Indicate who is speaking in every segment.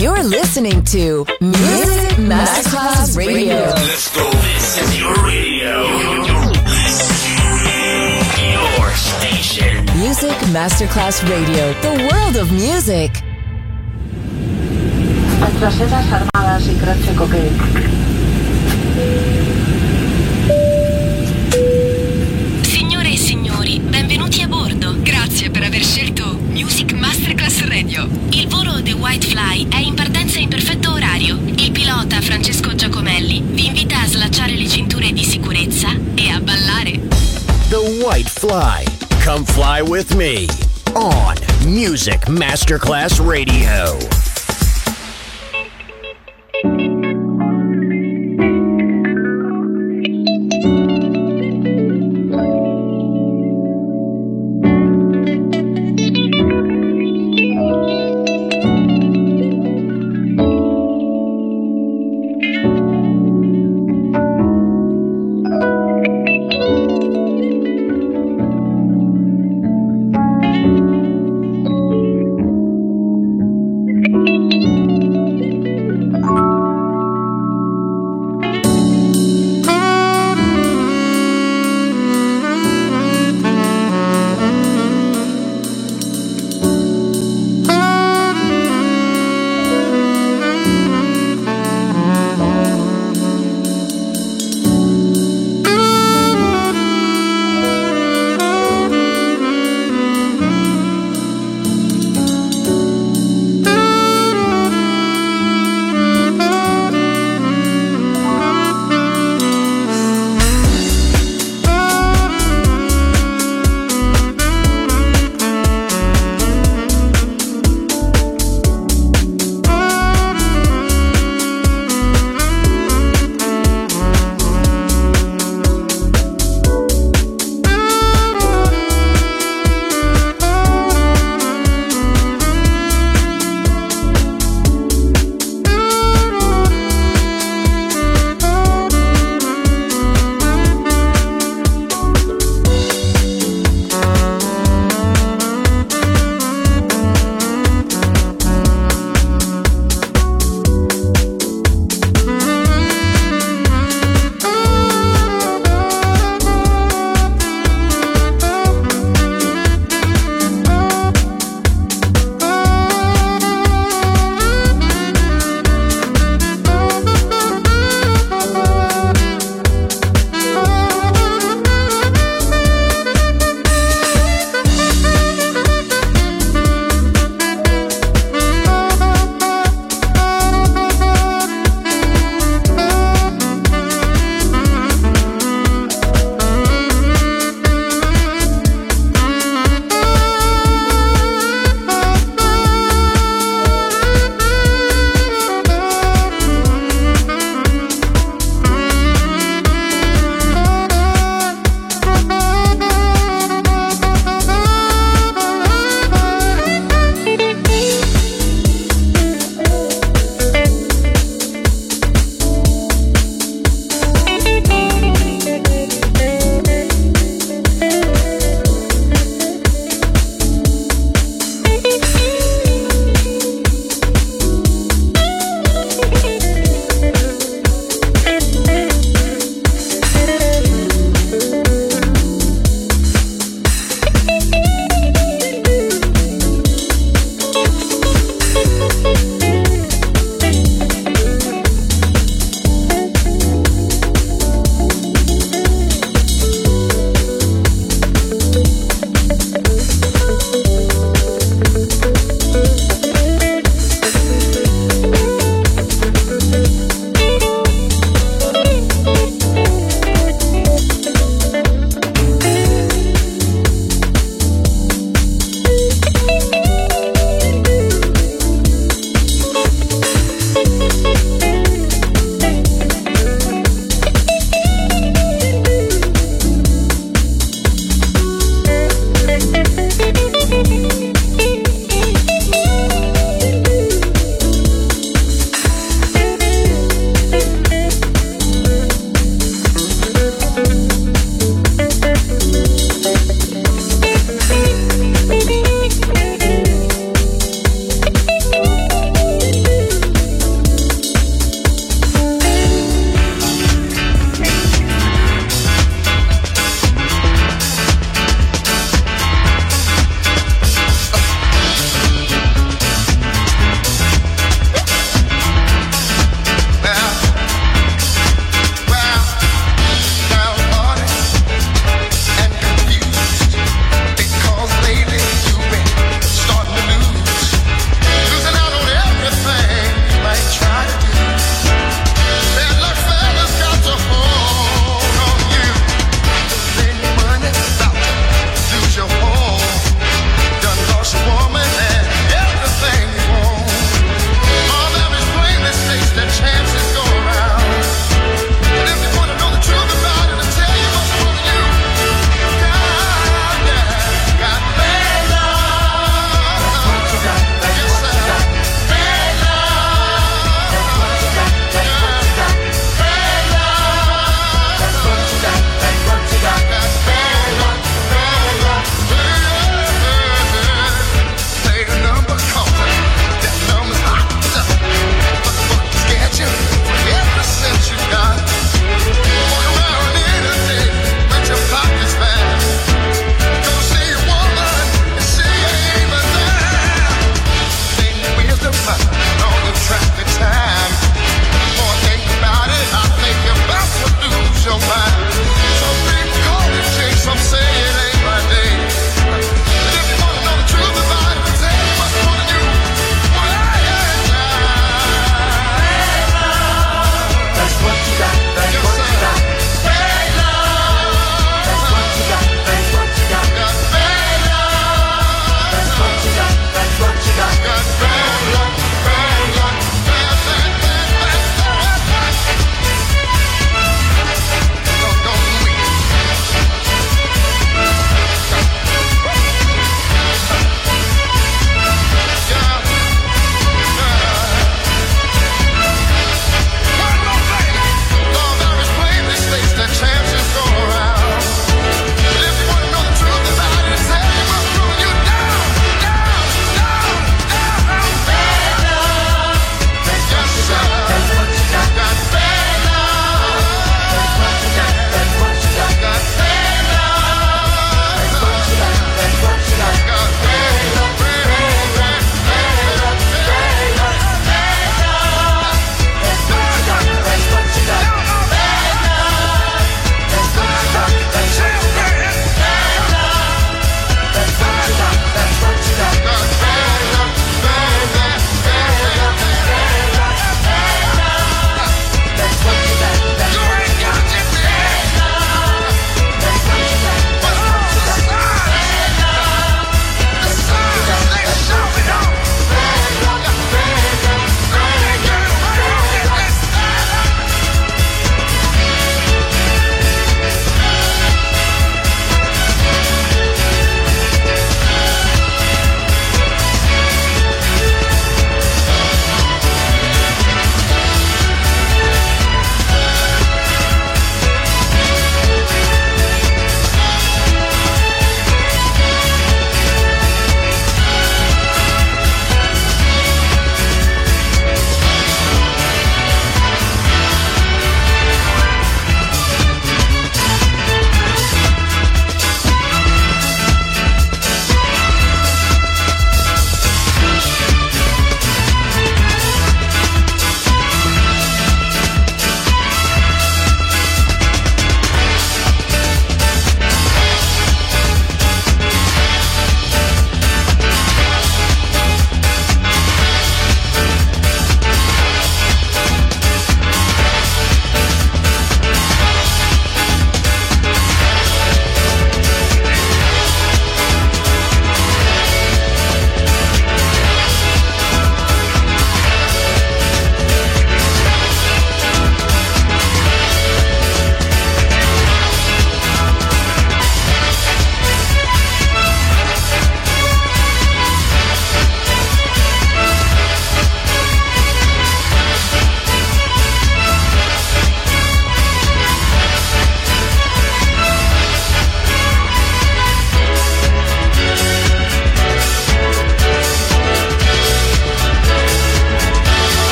Speaker 1: You're listening to Music Masterclass Radio.
Speaker 2: Let's go. This is your radio. Your station.
Speaker 1: Music Masterclass Radio, the world of music.
Speaker 3: Nuestras sedas armadas y croce coquet.
Speaker 4: Volo The White Fly è in partenza in perfetto orario. Il pilota Francesco Giacomelli vi invita a slacciare le cinture di sicurezza e a ballare.
Speaker 5: The White Fly. Come fly with me on Music Masterclass Radio.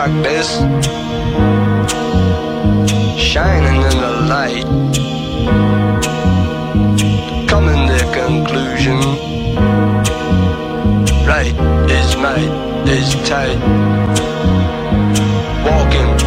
Speaker 6: darkness, shining in the light, coming to conclusion. Right is night is tight, walking.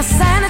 Speaker 6: a sign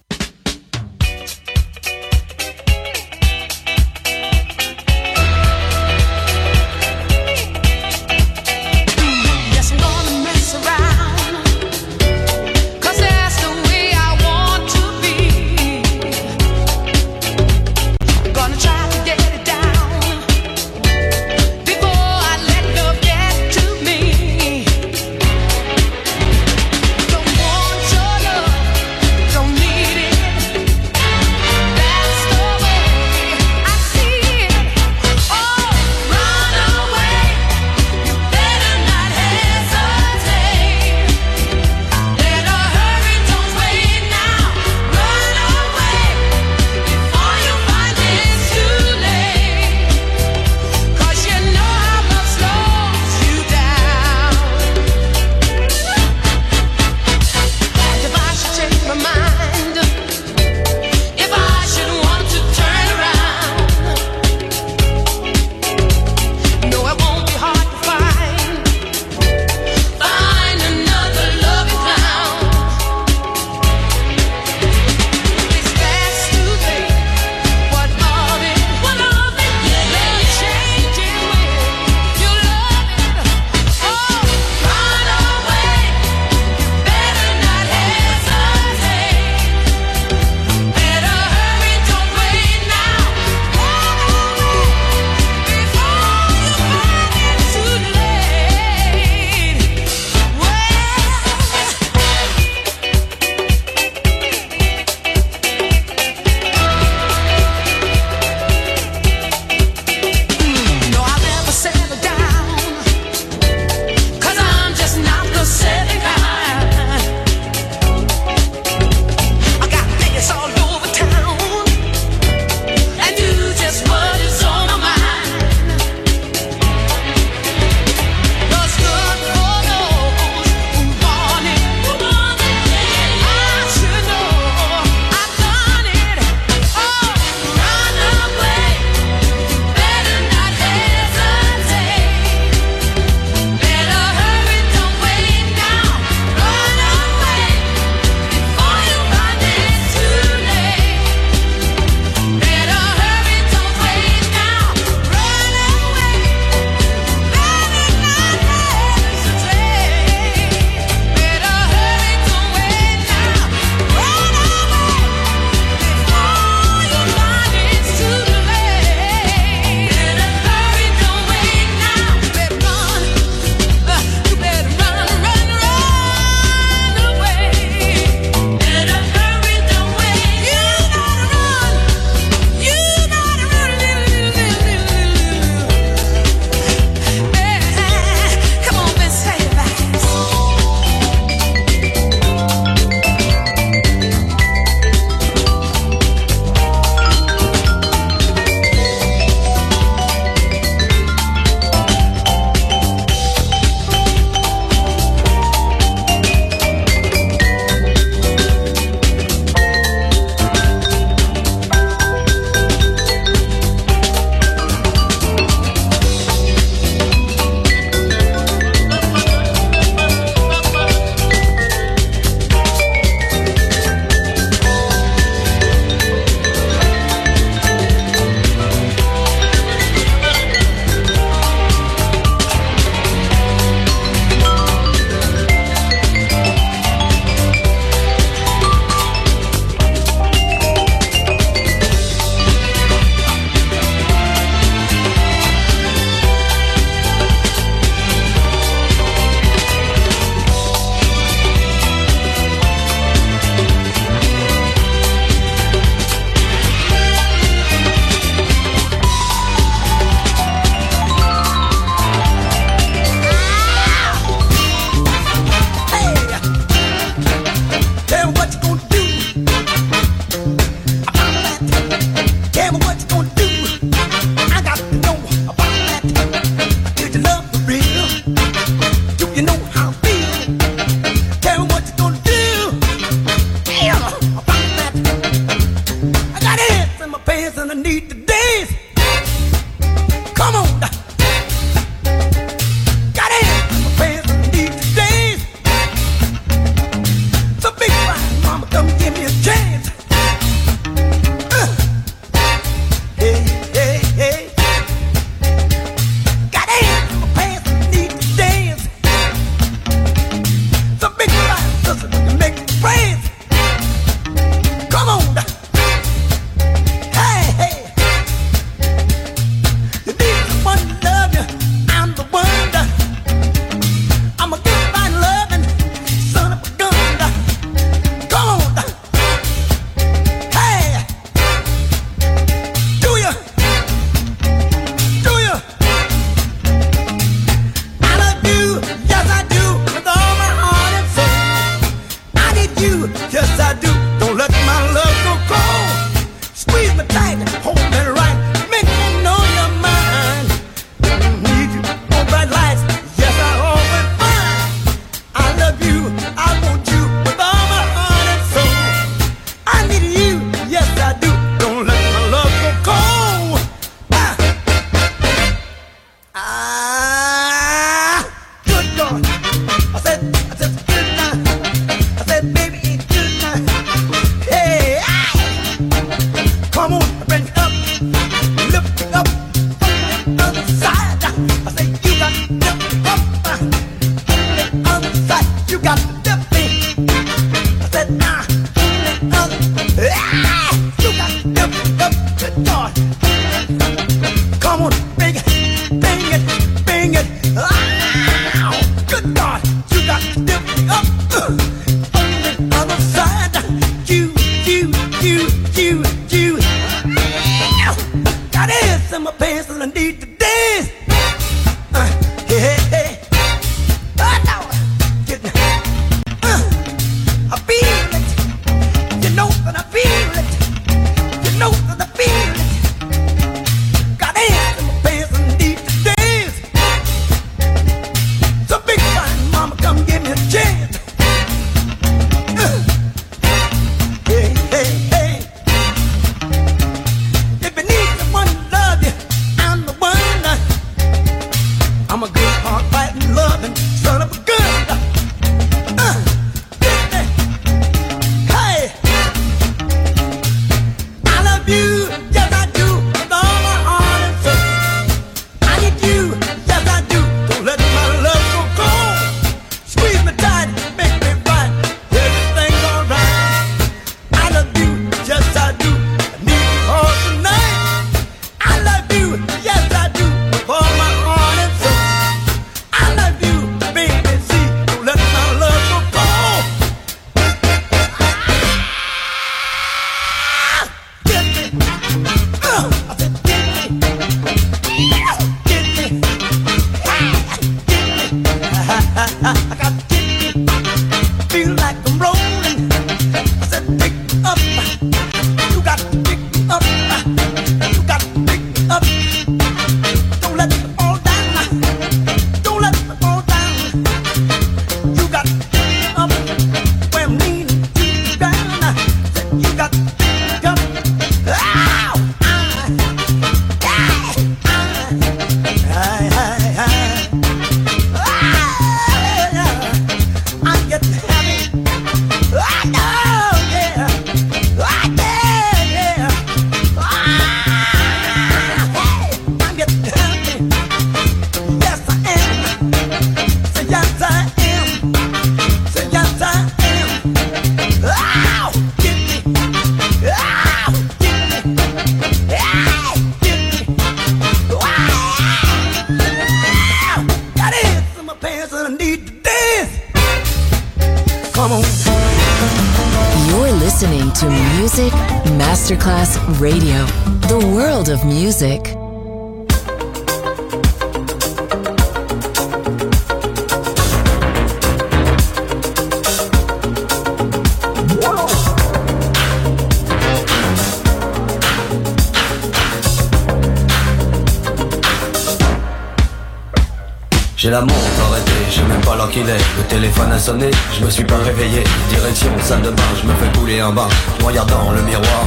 Speaker 6: Je me suis pas réveillé Direction salle de bain, je me fais couler un bain dans le miroir,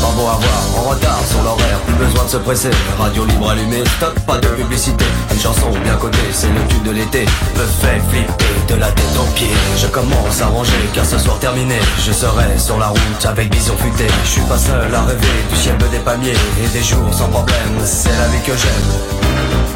Speaker 6: pas beau à voir En retard sur l'horaire, plus besoin de se presser. Radio libre allumée, stop, pas de publicité. Une chanson bien cotée, c'est le tube de l'été. Me fait flipper de la tête aux pieds. Je commence à ranger, car ce soir terminé. Je serai sur la route avec bison futé Je suis pas seul à rêver du ciel des palmiers Et des jours sans problème, c'est la vie que j'aime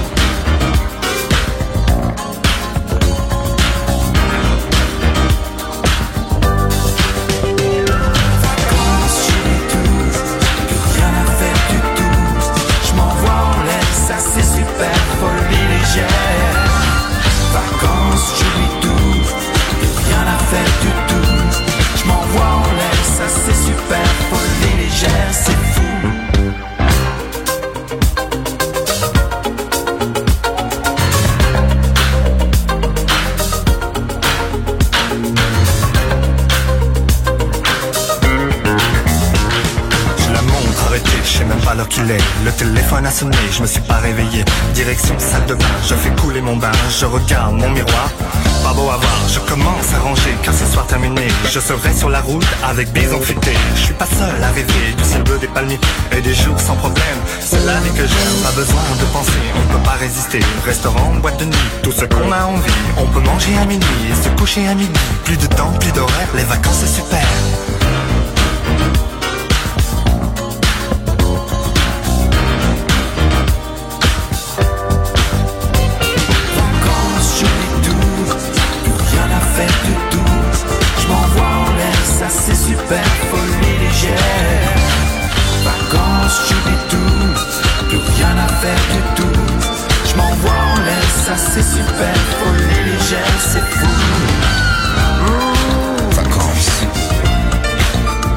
Speaker 7: Je
Speaker 8: sais même pas l'heure qu'il est. Le téléphone a sonné, je me suis pas réveillé. Direction salle de bain, je fais couler mon bain, je regarde mon miroir. Pas beau à voir, je commence à ranger car ce soir terminé. Je serai sur la route avec bison futé. Je suis pas seul à rêver du ciel des palmiers et des jours sans problème. C'est la vie que j'aime, pas besoin de penser, on peut pas résister. Restaurant, boîte de nuit, tout ce qu'on a envie. On peut manger à minuit et se coucher à midi. Plus de temps, plus d'horaire, les vacances c'est super.
Speaker 7: C'est super, folie légère, c'est fou.
Speaker 8: Vacances,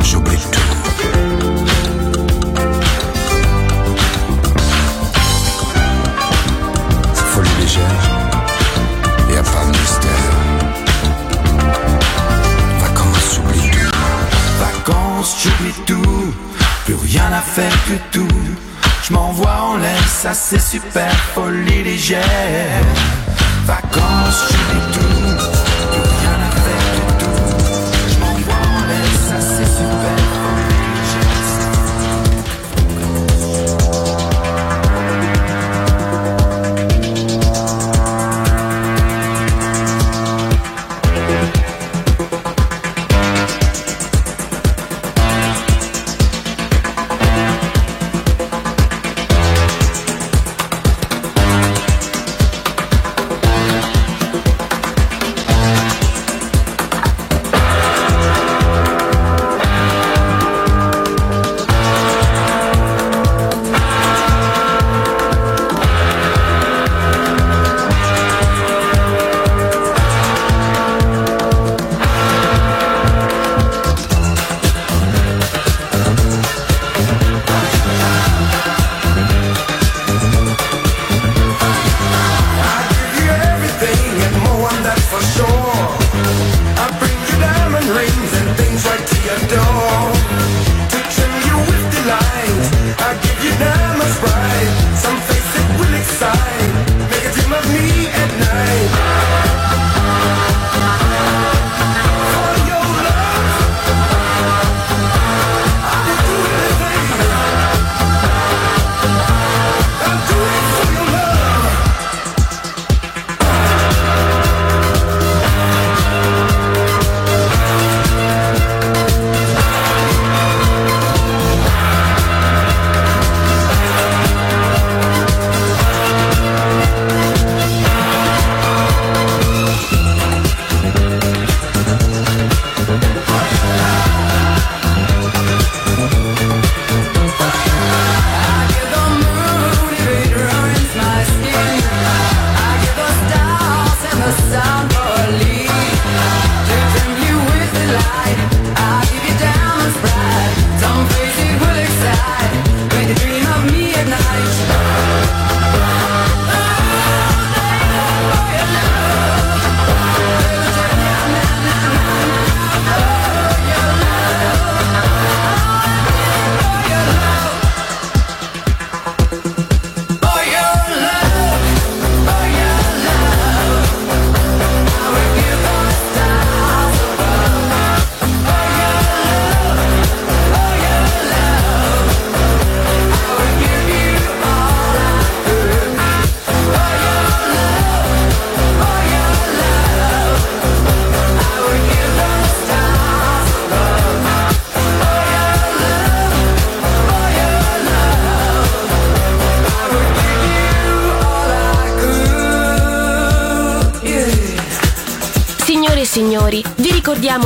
Speaker 8: j'oublie tout. Folie légère, y a pas de mystère. Vacances, j'oublie tout.
Speaker 7: Vacances, j'oublie tout, plus rien à faire du tout. Ça c'est super, folie légère. Vacances,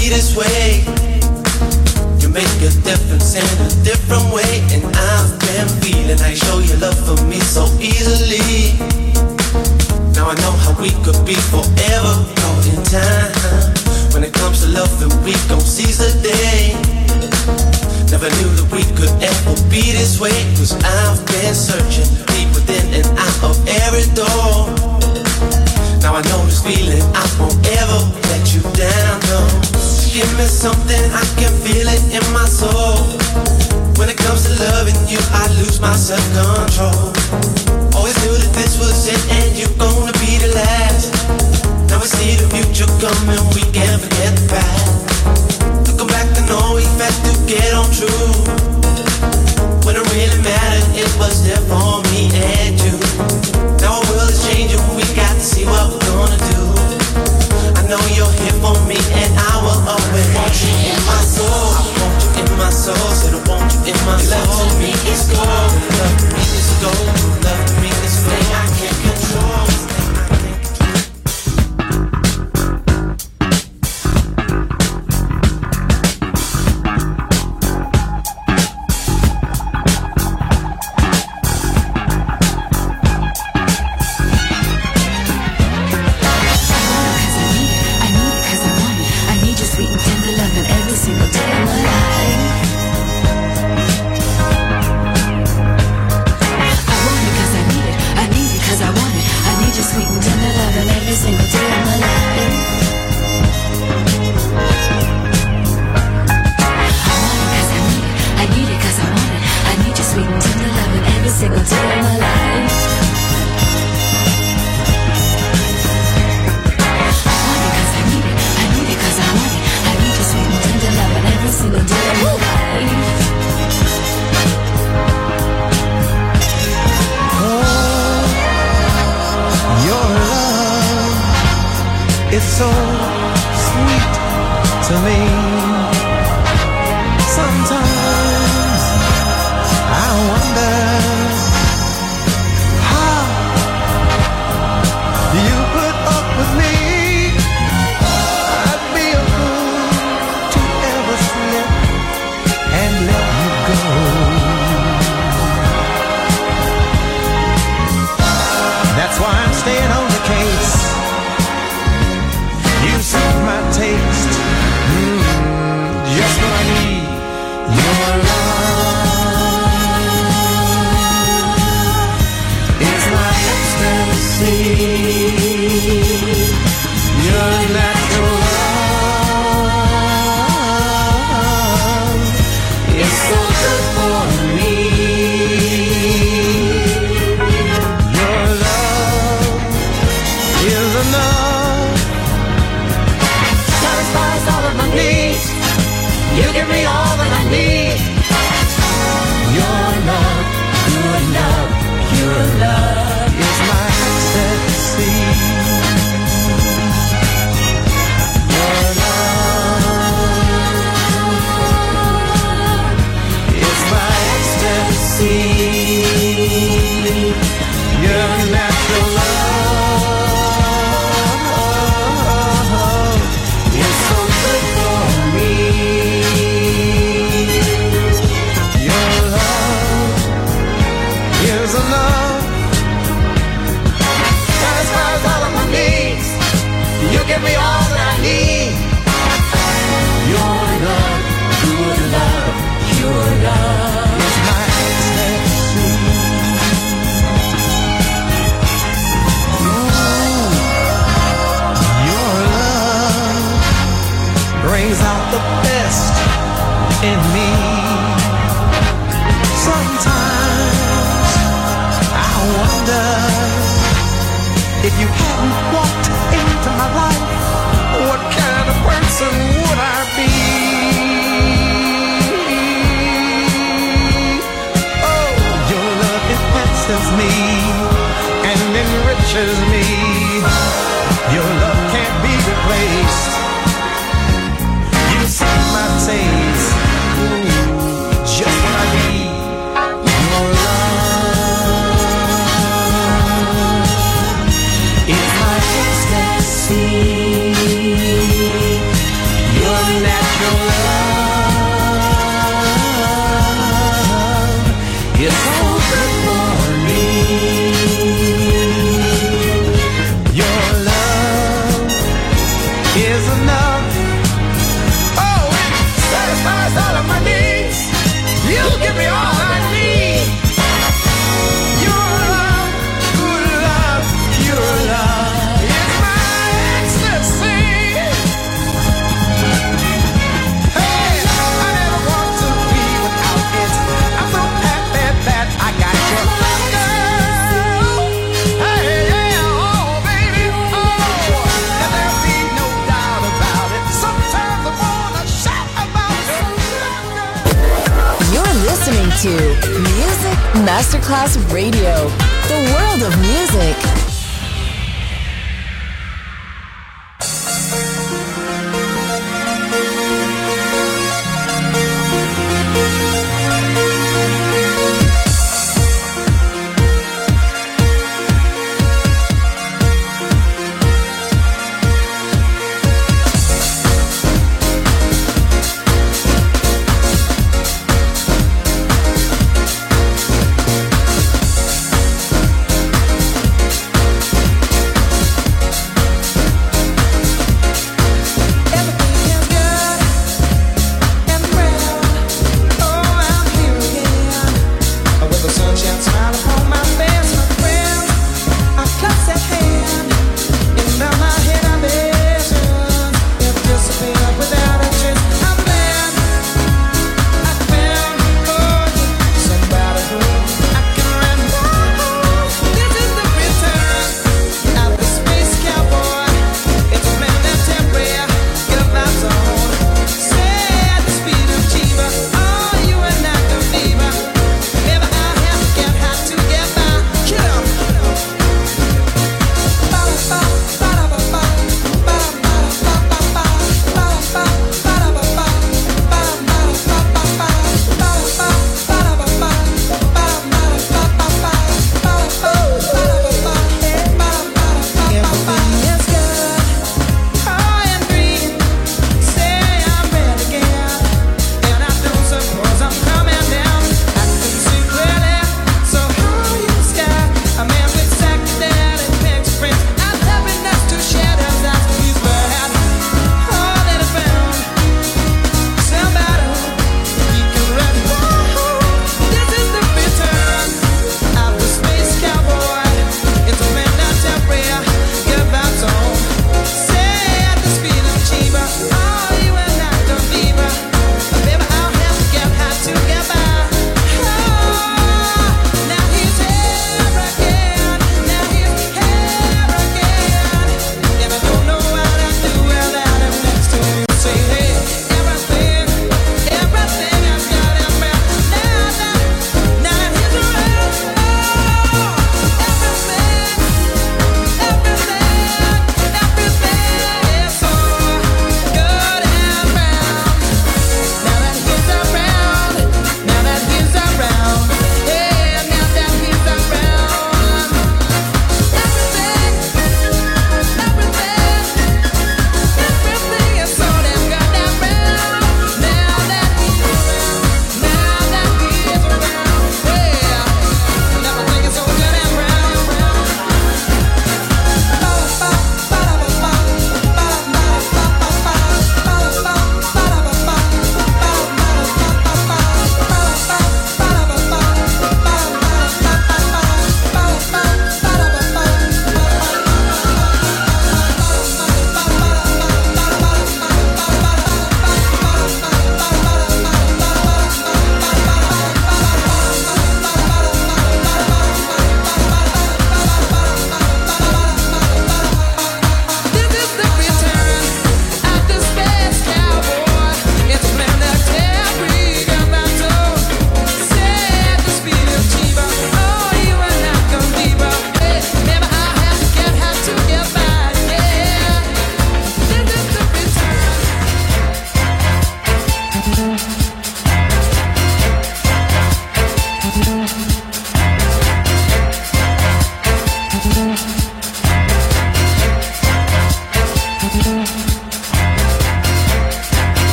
Speaker 9: Be this way. You make a difference in a different way, and I've been feeling I show your love for me so easily. Now I know how we could be forever caught in time. When it comes to love, then we gon' seize the day. Never knew that we could ever be this way. Cause I've been searching deep within and out of every door. Now I know this feeling, I won't ever let you down, no. Give me something, I can feel it in my soul. When it comes to loving you, I lose my self-control. Always knew that this was it and you're gonna be the last. Now we see the future coming, we can't forget the past. Looking back, I know we had to get on true. When it really mattered, it was there for soul, said I want you in my soul. Love to me is gold, love me is gold,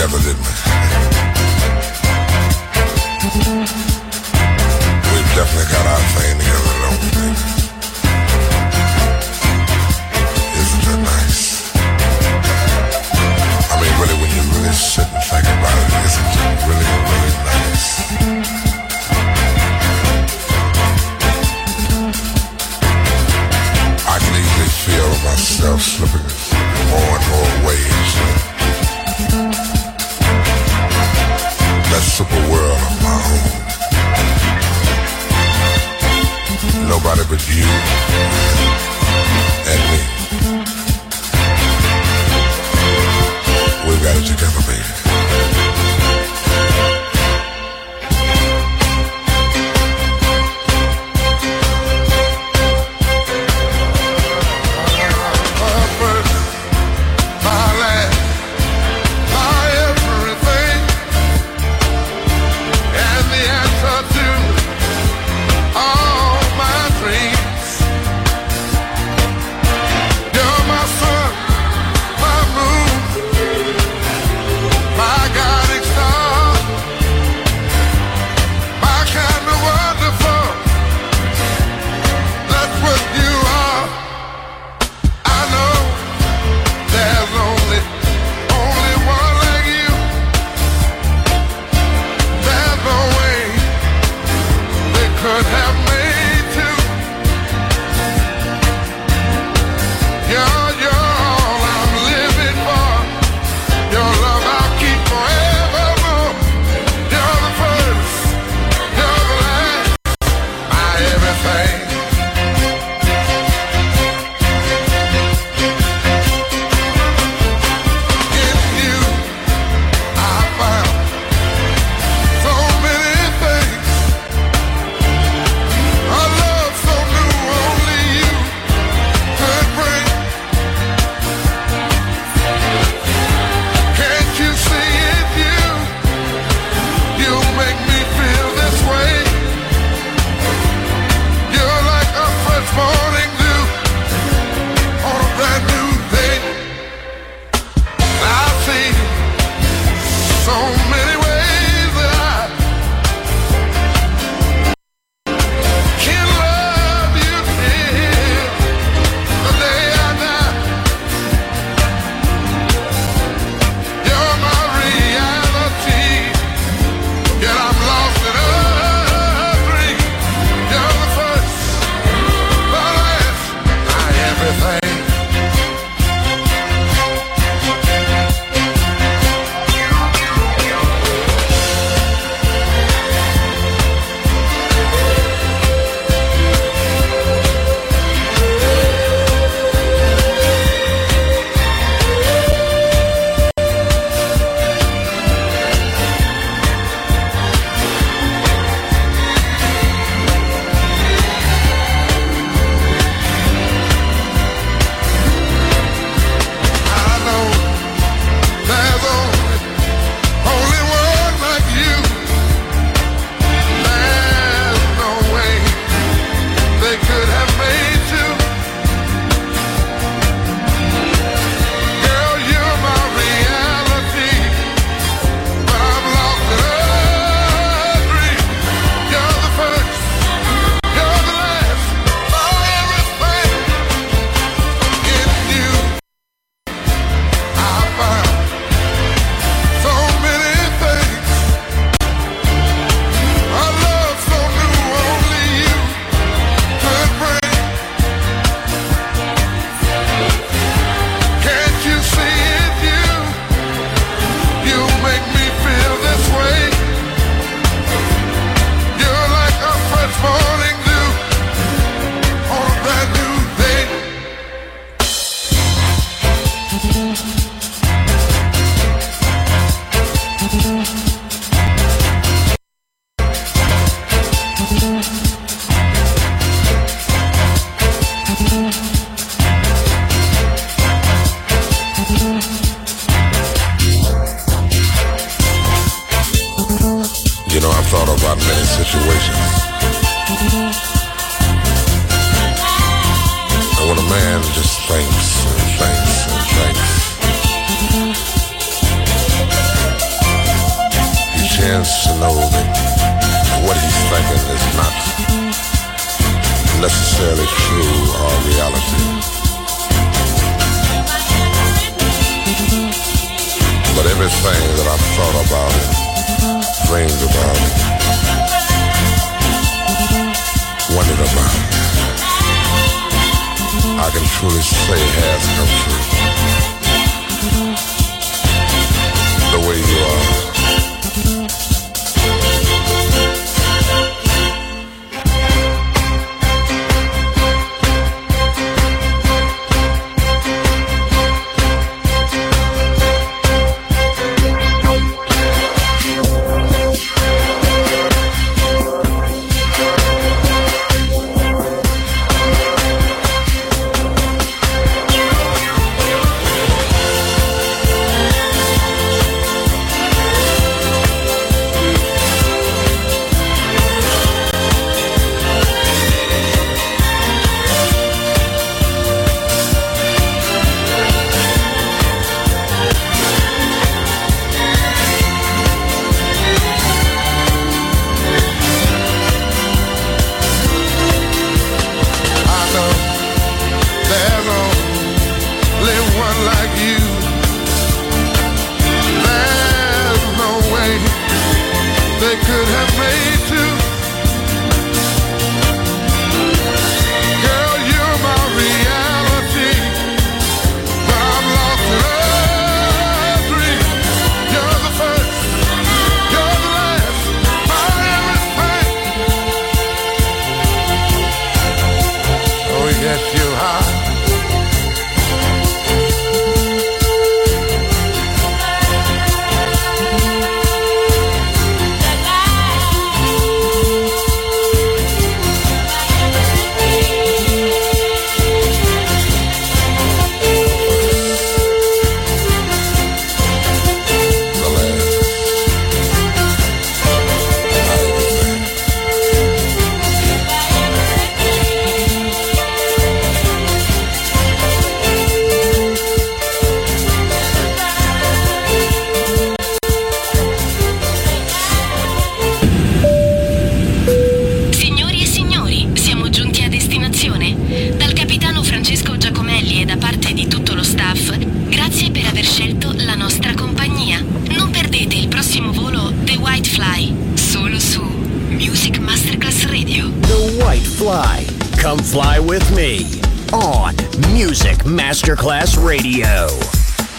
Speaker 10: together, didn't we?